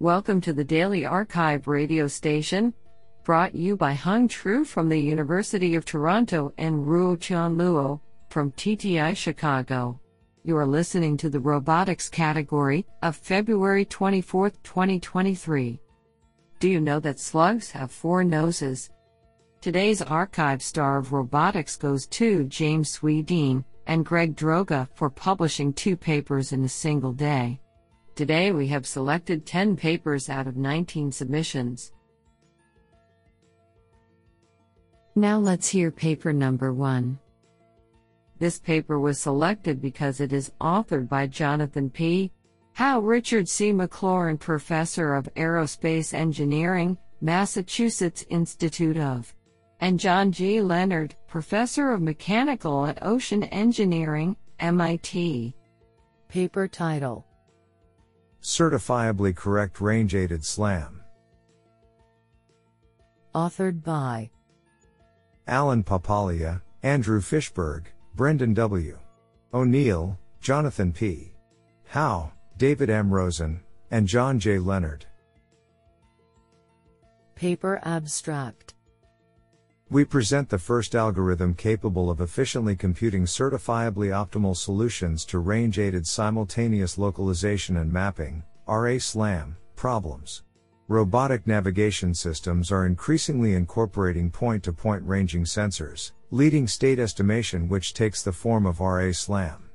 Welcome to the Daily Archive radio station, brought you by Hung Tru from the University of Toronto and Ruotian Luo from TTI Chicago. You are listening to the robotics category of February 24, 2023. Do you know that slugs have four noses? Today's archive star of robotics goes to James Swedeen and Greg Droge for publishing two papers in a single day. Today we have selected 10 papers out of 19 submissions. Now let's hear paper number 1. This paper was selected because it is authored by Jonathan P. How Richard C. Maclaurin Professor of Aerospace Engineering, Massachusetts Institute of, and John G. Leonard, Professor of Mechanical and Ocean Engineering, MIT. Paper title Certifiably correct range aided SLAM. Authored by Alan Papalia, Andrew Fishberg, Brendan W. O'Neill, Jonathan P. How, David M. Rosen, and John J. Leonard. Paper Abstract We present the first algorithm capable of efficiently computing certifiably optimal solutions to range aided simultaneous localization and mapping, RA SLAM, problems. Robotic navigation systems are increasingly incorporating point to point ranging sensors, leading state estimation which takes the form of RA SLAM.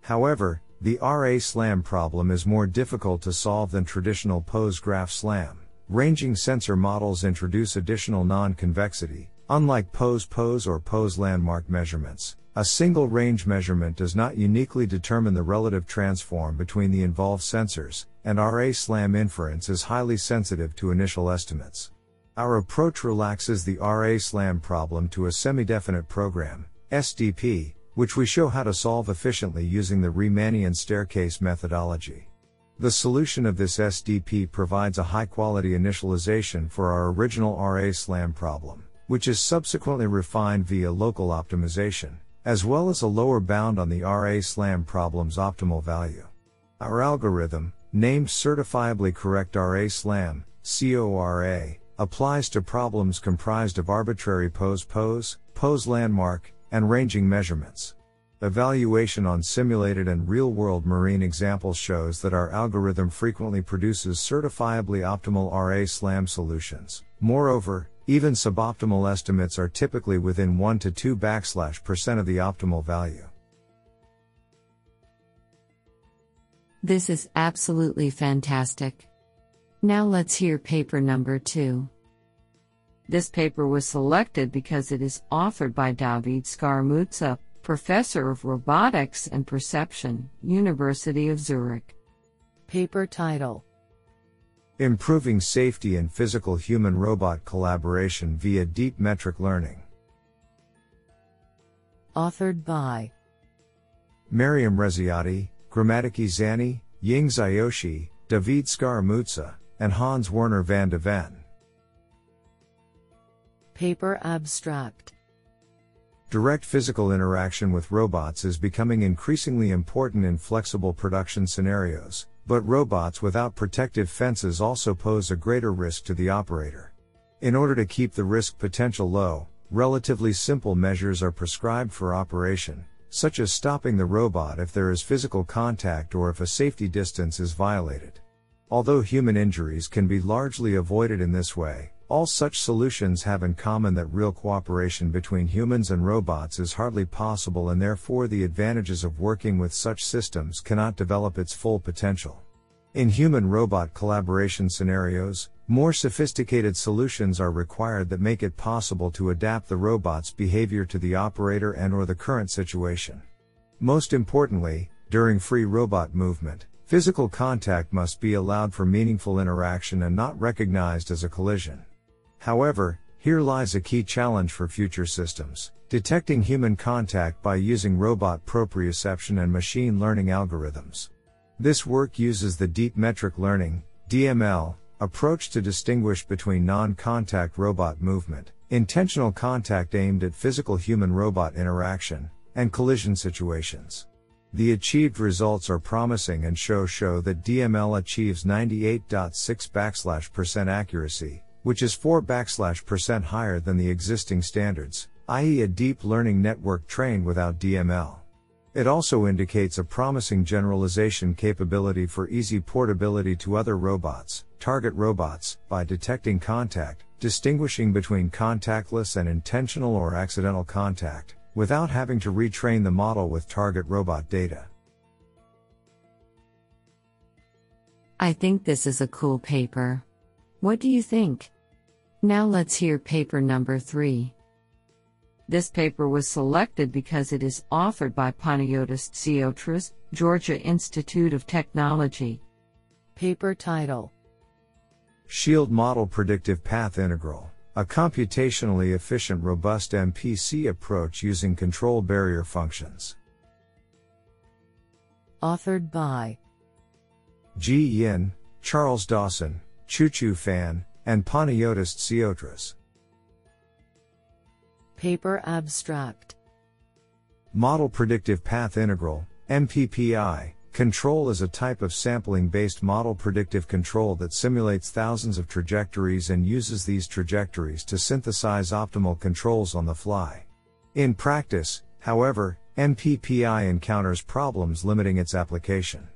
However, the RA SLAM problem is more difficult to solve than traditional pose graph SLAM. Ranging sensor models introduce additional non convexity, Unlike pose pose or pose landmark measurements, a single range measurement does not uniquely determine the relative transform between the involved sensors, and RA SLAM inference is highly sensitive to initial estimates. Our approach relaxes the RA SLAM problem to a semi-definite program, SDP, which we show how to solve efficiently using the Riemannian staircase methodology. The solution of this SDP provides a high-quality initialization for our original RA SLAM problem which is subsequently refined via local optimization, as well as a lower bound on the RA SLAM problem's optimal value. Our algorithm, named Certifiably Correct RA SLAM, CORA, applies to problems comprised of arbitrary pose pose, pose landmark, and ranging measurements. Evaluation on simulated and real world marine examples shows that our algorithm frequently produces certifiably optimal RA SLAM solutions. Moreover, even suboptimal estimates are typically within 1 to 2 backslash percent of the optimal value. This is absolutely fantastic. Now let's hear paper number 2. This paper was selected because it is authored by David Scaramuzza, Professor of Robotics and Perception, University of Zurich. Paper title Improving safety and physical human robot collaboration via deep metric learning. Authored by Maryam Rezayati, Grammatiki Zanni, Ying Zaoshi, David Scaramuzza, and Hans Werner van de Venn. Paper Abstract Direct physical interaction with robots is becoming increasingly important in flexible production scenarios, but robots without protective fences also pose a greater risk to the operator. In order to keep the risk potential low, relatively simple measures are prescribed for operation, such as stopping the robot if there is physical contact or if a safety distance is violated. Although human injuries can be largely avoided in this way, all such solutions have in common that real cooperation between humans and robots is hardly possible and therefore the advantages of working with such systems cannot develop its full potential. In human robot collaboration scenarios, more sophisticated solutions are required that make it possible to adapt the robot's behavior to the operator and or the current situation. Most importantly, during free robot movement, physical contact must be allowed for meaningful interaction and not recognized as a collision. However, here lies a key challenge for future systems detecting human contact by using robot proprioception and machine learning algorithms. This work uses the deep metric learning DML approach to distinguish between non-contact robot movement, intentional contact aimed at physical human robot interaction, and collision situations. The achieved results are promising and show show that DML achieves 98.6 backslash percent accuracy, which is 4 backslash percent higher than the existing standards, i.e. a deep learning network trained without DML. It also indicates a promising generalization capability for easy portability to other robots, target robots, by detecting contact, distinguishing between contactless and intentional or accidental contact, without having to retrain the model with target robot data. I think this is a cool paper. What do you think? Now let's hear paper number 3. This paper was selected because it is authored by Panagiotis Tsiotras, Georgia Institute of Technology. Paper title Shield Model Predictive Path Integral, a computationally efficient robust MPC approach using control barrier functions. Authored by Ji Yin, Charles Dawson, Chuchu Fan, and Panagiotis Tsiotras. Paper Abstract Model Predictive Path Integral, MPPI, control is a type of sampling based model predictive control that simulates thousands of trajectories and uses these trajectories to synthesize optimal controls on the fly. In practice, however, MPPI encounters problems limiting its application.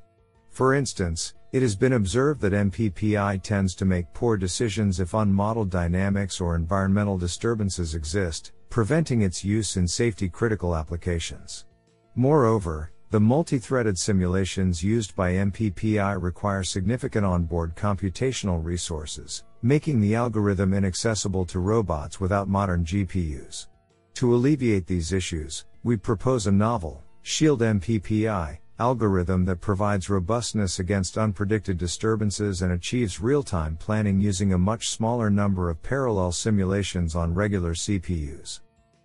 For instance, it has been observed that MPPI tends to make poor decisions if unmodeled dynamics or environmental disturbances exist, preventing its use in safety critical applications. Moreover, the multi-threaded simulations used by MPPI require significant onboard computational resources, making the algorithm inaccessible to robots without modern GPUs. To alleviate these issues, we propose a novel, Shield MPPI, algorithm that provides robustness against unpredicted disturbances and achieves real-time planning using a much smaller number of parallel simulations on regular CPUs.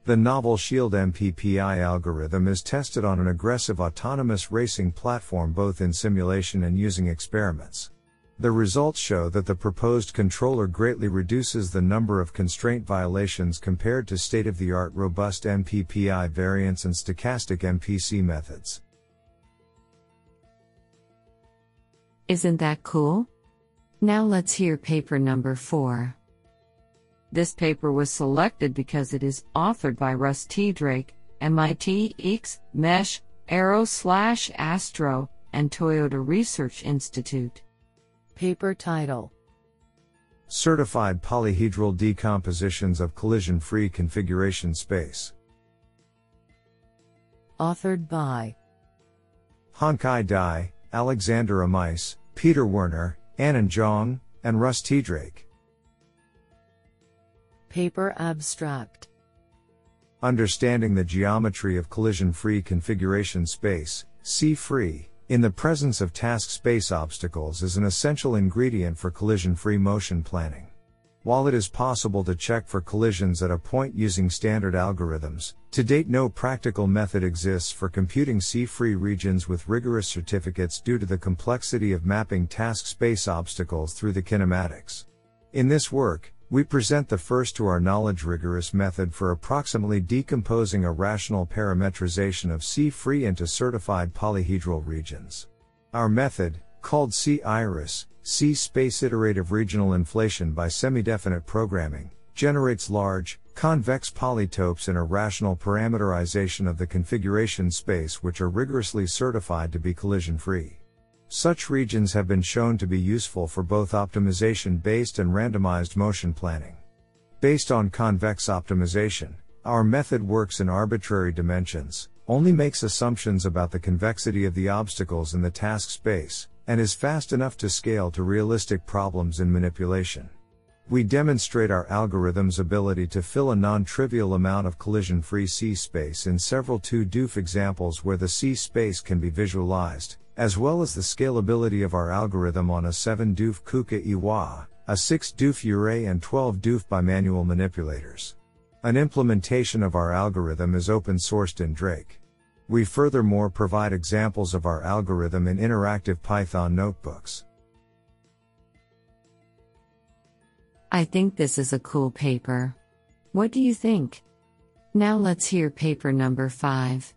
The novel Shield MPPI algorithm is tested on an aggressive autonomous racing platform both in simulation and using experiments. The results show that the proposed controller greatly reduces the number of constraint violations compared to state of the art robust MPPI variants and stochastic MPC methods. Isn't that cool? Now let's hear paper number 4. This paper was selected because it is authored by Russ Tedrake, MIT X, Mesh, Aero slash Astro, and Toyota Research Institute. Paper title Certified polyhedral decompositions of collision free configuration space. Authored by Hongkai Dai, Alexander Amice, Peter Werner, Annan Zhang, and Russ Tedrake. Paper Abstract Understanding the geometry of collision free configuration space, C free, in the presence of task space obstacles is an essential ingredient for collision free motion planning. While it is possible to check for collisions at a point using standard algorithms, to date no practical method exists for computing C-free regions with rigorous certificates due to the complexity of mapping task space obstacles through the kinematics. In this work, we present the first to our knowledge rigorous method for approximately decomposing a rational parametrization of C-free into certified polyhedral regions. Our method, called C-Iris, C-space iterative regional inflation by semi-definite programming, generates large, convex polytopes in a rational parameterization of the configuration space which are rigorously certified to be collision-free. Such regions have been shown to be useful for both optimization based and randomized motion planning. Based on convex optimization, our method works in arbitrary dimensions, only makes assumptions about the convexity of the obstacles in the task space, and is fast enough to scale to realistic problems in manipulation. We demonstrate our algorithm's ability to fill a non-trivial amount of collision-free C-space in several 2-DOF examples where the C-space can be visualized, as well as the scalability of our algorithm on a 7-DOF KUKA iiwa, a 6-DOF URE and 12-DOF bimanual manipulators. An implementation of our algorithm is open sourced in Drake. We furthermore provide examples of our algorithm in interactive Python notebooks. I think this is a cool paper. What do you think? Now let's hear paper number 5.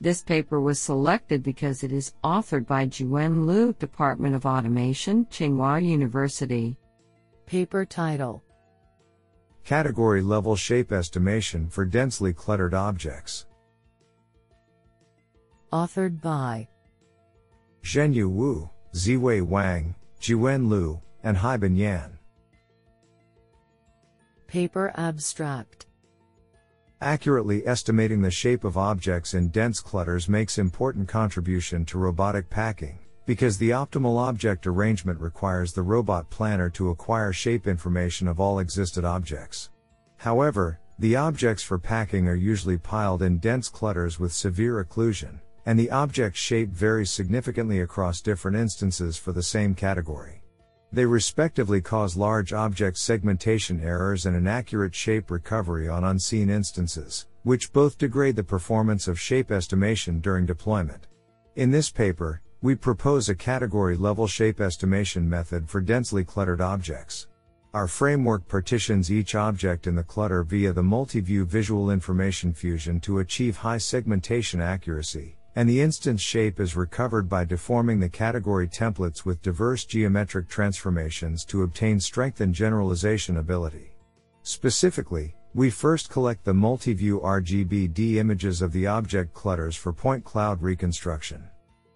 This paper was selected because it is authored by Jiwen Lu, Department of Automation, Tsinghua University. Paper title Category Level Shape Estimation for Densely Cluttered Objects. Authored by Zhenyu Wu, Ziwei Wang, Jiwen Lu, and Haibin Yan. Paper Abstract Accurately estimating the shape of objects in dense clutters makes important contribution to robotic packing, because the optimal object arrangement requires the robot planner to acquire shape information of all existed objects. However, the objects for packing are usually piled in dense clutters with severe occlusion, and the object shape varies significantly across different instances for the same category. They respectively cause large object segmentation errors and inaccurate shape recovery on unseen instances, which both degrade the performance of shape estimation during deployment. In this paper, we propose a category level shape estimation method for densely cluttered objects. Our framework partitions each object in the clutter via the multi-view visual information fusion to achieve high segmentation accuracy, and the instance shape is recovered by deforming the category templates with diverse geometric transformations to obtain strength and generalization ability. Specifically, we first collect the multi-view RGBD images of the object clutters for point cloud reconstruction.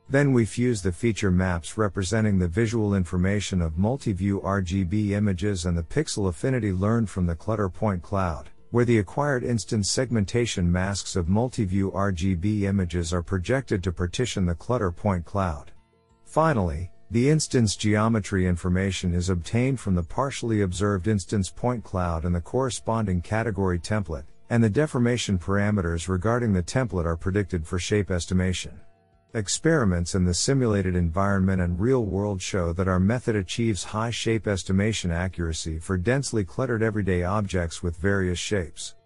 Then we fuse the feature maps representing the visual information of multi-view RGB images and the pixel affinity learned from the clutter point cloud where the acquired instance segmentation masks of multi-view RGB images are projected to partition the clutter point cloud. Finally, the instance geometry information is obtained from the partially observed instance point cloud and the corresponding category template, and the deformation parameters regarding the template are predicted for shape estimation. Experiments in the simulated environment and real world show that our method achieves high shape estimation accuracy for densely cluttered everyday objects with various shapes.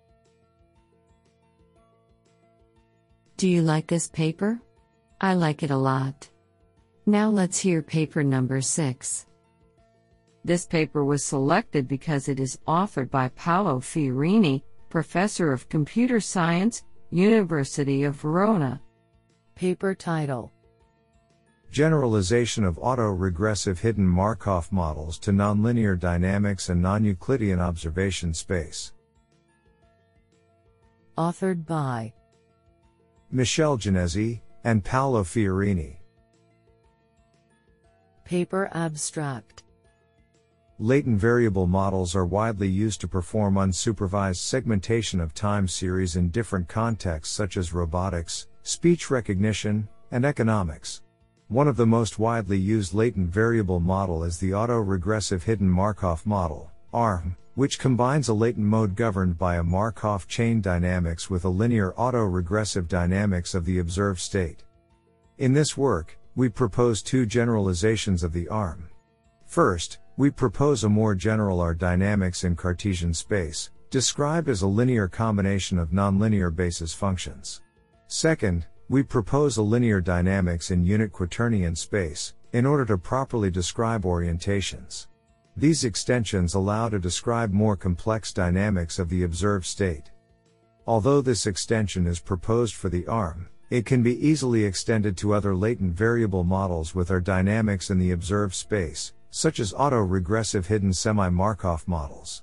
Do you like this paper? I like it a lot. Now let's hear paper number 6. This paper was selected because it is authored by Paolo Fiorini, Professor of Computer Science, University of Verona. Paper title Generalization of auto-regressive hidden Markov models to nonlinear dynamics and non-Euclidean observation space. Authored by Michele Ginesi and Paolo Fiorini. Paper abstract Latent variable models are widely used to perform unsupervised segmentation of time series in different contexts such as robotics, speech recognition, and economics. One of the most widely used latent variable model is the auto-regressive hidden Markov model, ARM, which combines a latent mode governed by a Markov chain dynamics with a linear auto-regressive dynamics of the observed state. In this work, we propose two generalizations of the ARM. First, we propose a more general R dynamics in Cartesian space, described as a linear combination of nonlinear basis functions. Second, we propose a linear dynamics in unit quaternion space, in order to properly describe orientations. These extensions allow to describe more complex dynamics of the observed state. Although this extension is proposed for the ARM, it can be easily extended to other latent variable models with our dynamics in the observed space, such as auto-regressive hidden semi-Markov models.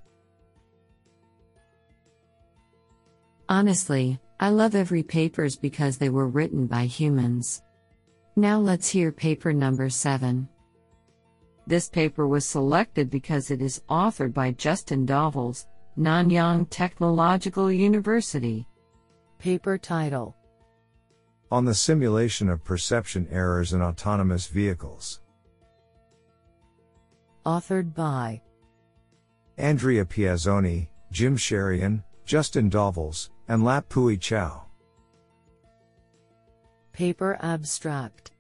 Honestly, I love every papers because they were written by humans. Now let's hear paper number 7. This paper was selected because it is authored by Justin Dauwels, Nanyang Technological University. Paper title On the simulation of perception errors in autonomous vehicles. Authored by Andrea Piazzoni, Jim Cherian, Justin Dauwels, and Lap Pui Chau. Paper Abstract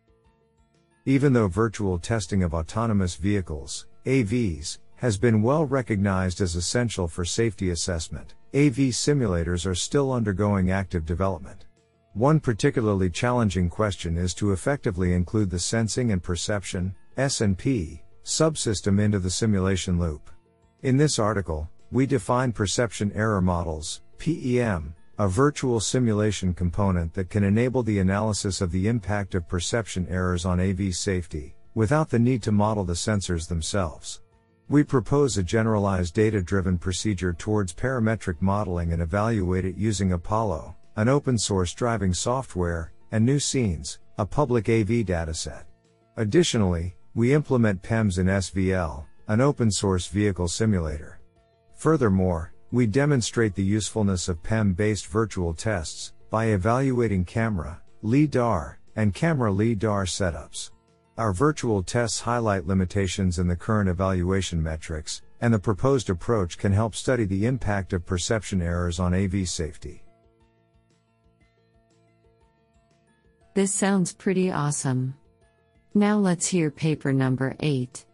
Even though virtual testing of autonomous vehicles, AVs, has been well recognized as essential for safety assessment, AV simulators are still undergoing active development. One particularly challenging question is to effectively include the sensing and perception S&P subsystem into the simulation loop. In this article, we define perception error models PEM a virtual simulation component that can enable the analysis of the impact of perception errors on AV safety, without the need to model the sensors themselves. We propose a generalized data driven procedure towards parametric modeling and evaluate it using Apollo, an open source driving software, and nuScenes, a public AV dataset. Additionally, we implement PEMS in SVL, an open source vehicle simulator. Furthermore, we demonstrate the usefulness of PEM based virtual tests by evaluating camera, LiDAR, and camera LiDAR setups. Our virtual tests highlight limitations in the current evaluation metrics, and the proposed approach can help study the impact of perception errors on AV safety. This sounds pretty awesome. Now let's hear paper number 8.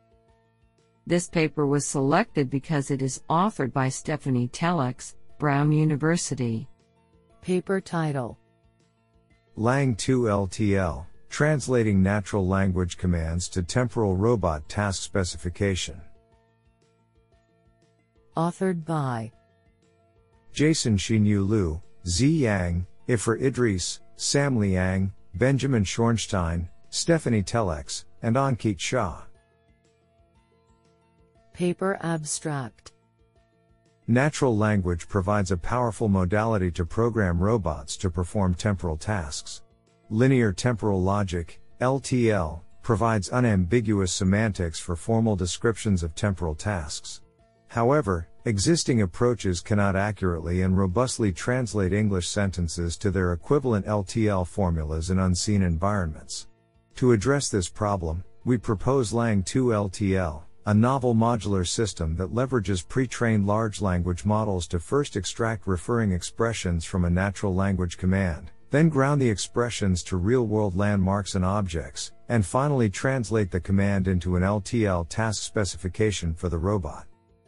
This paper was selected because it is authored by Stefanie Tellex, Brown University. Paper title Lang 2 LTL Translating Natural Language Commands to Temporal Robot Task Specification. Authored by Jason Xinyu Liu, Zi Yang, Ifrah Idrees, Sam Liang, Benjamin Schornstein, Stefanie Tellex, and Ankit Shah. Paper Abstract Natural language provides a powerful modality to program robots to perform temporal tasks. Linear temporal logic, LTL, provides unambiguous semantics for formal descriptions of temporal tasks. However, existing approaches cannot accurately and robustly translate English sentences to their equivalent LTL formulas in unseen environments. To address this problem, we propose Lang 2 LTL, a novel modular system that leverages pre trained large language models to first extract referring expressions from a natural language command, then ground the expressions to real world landmarks and objects, and finally translate the command into an LTL task specification for the robot.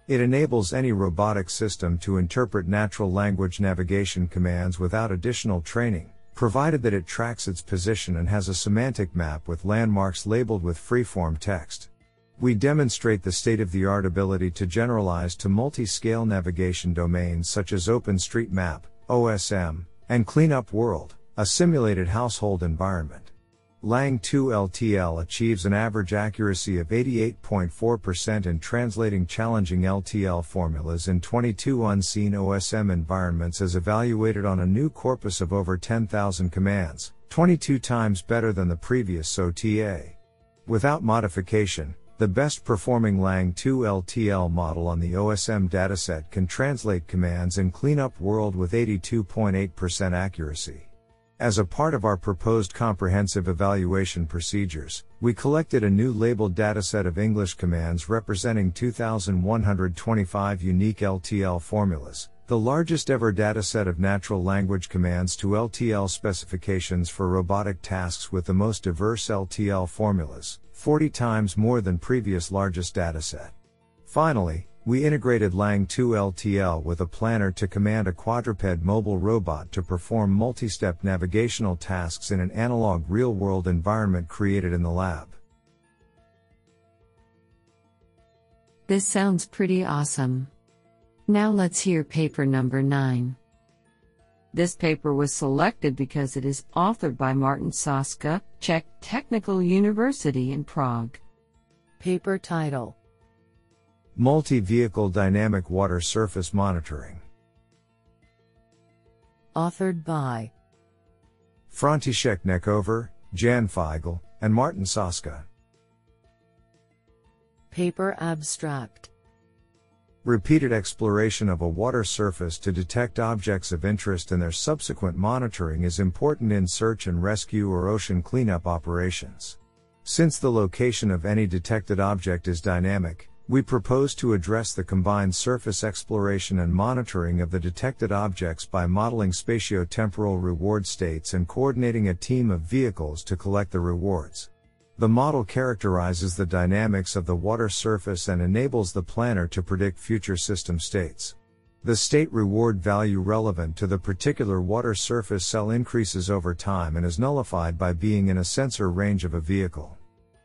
It enables any robotic system to interpret natural language navigation commands without additional training, provided that it tracks its position and has a semantic map with landmarks labeled with freeform text. We demonstrate the state of the art ability to generalize to multi scale navigation domains such as OpenStreetMap, OSM, and Cleanup World, a simulated household environment. Lang 2 LTL achieves an average accuracy of 88.4% in translating challenging LTL formulas in 22 unseen OSM environments as evaluated on a new corpus of over 10,000 commands, 22 times better than the previous SOTA. Without modification, the best performing Lang 2 LTL model on the OSM dataset can translate commands in Cleanup World with 82.8% accuracy. As a part of our proposed comprehensive evaluation procedures, we collected a new labeled dataset of English commands representing 2,125 unique LTL formulas, the largest ever dataset of natural language commands to LTL specifications for robotic tasks with the most diverse LTL formulas, 40 times more than previous largest dataset. Finally, we integrated Lang 2 LTL with a planner to command a quadruped mobile robot to perform multi-step navigational tasks in an analog real-world environment created in the lab. This sounds pretty awesome. Now let's hear paper number 9. This paper was selected because it is authored by Martin Saska, Czech Technical University in Prague. Paper title Multi Vehicle Dynamic Water Surface Monitoring. Authored by František Nekovář, Jan Faigl, and Martin Saska. Paper abstract Repeated exploration of a water surface to detect objects of interest and their subsequent monitoring is important in search and rescue or ocean cleanup operations. Since the location of any detected object is dynamic, we propose to address the combined surface exploration and monitoring of the detected objects by modeling spatiotemporal reward states and coordinating a team of vehicles to collect the rewards. The model characterizes the dynamics of the water surface and enables the planner to predict future system states. The state reward value relevant to the particular water surface cell increases over time and is nullified by being in a sensor range of a vehicle.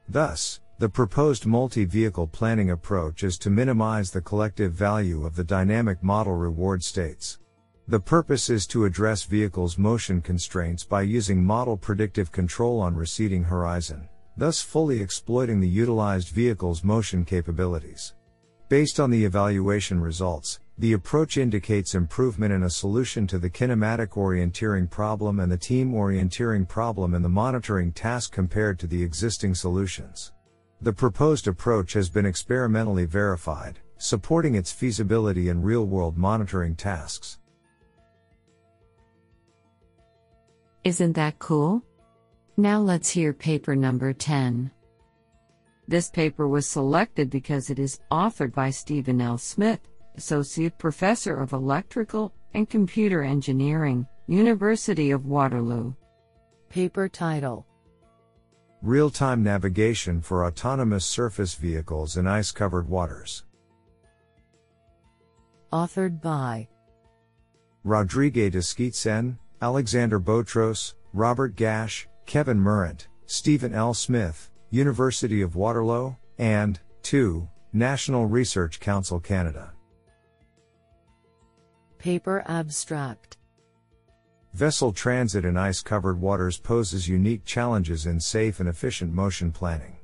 Thus, the proposed multi vehicle planning approach is to minimize the collective value of the dynamic model reward states. The purpose is to address vehicles' motion constraints by using model predictive control on receding horizon, thus fully exploiting the utilized vehicle's motion capabilities. Based on the evaluation results, the approach indicates improvement in a solution to the kinematic orienteering problem and the team orienteering problem in the monitoring task compared to the existing solutions. The proposed approach has been experimentally verified, supporting its feasibility in real world monitoring tasks. Isn't that cool? Now let's hear paper number 10. This paper was selected because it is authored by Stephen L. Smith, Associate Professor of Electrical and Computer Engineering, University of Waterloo. Paper title Real time navigation for autonomous surface vehicles in ice covered waters. Authored by Rodrigue de Schaetzen, Alexander Botros, Robert Gash, Kevin Murrant, Stephen L. Smith, University of Waterloo, and 2. National Research Council Canada. Paper Abstract Vessel transit in ice covered waters poses unique challenges in safe and efficient motion planning.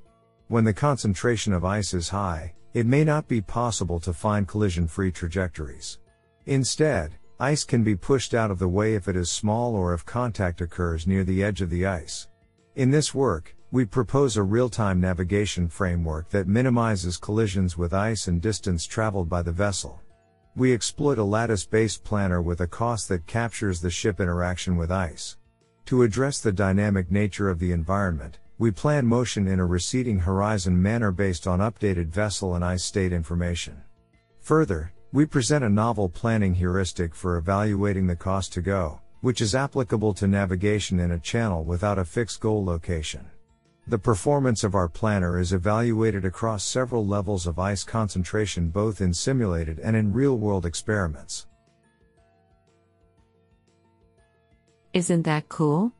When the concentration of ice is high, it may not be possible to find collision free trajectories. Instead, Ice can be pushed out of the way if it is small or if contact occurs near the edge of the ice. In this work, we propose a real-time navigation framework that minimizes collisions with ice and distance traveled by the vessel. We exploit a lattice-based planner with a cost that captures the ship interaction with ice. To address the dynamic nature of the environment, we plan motion in a receding horizon manner based on updated vessel and ice state information. Further, we present a novel planning heuristic for evaluating the cost to go, which is applicable to navigation in a channel without a fixed goal location. The performance of our planner is evaluated across several levels of ice concentration both in simulated and in real world experiments. Isn't that cool?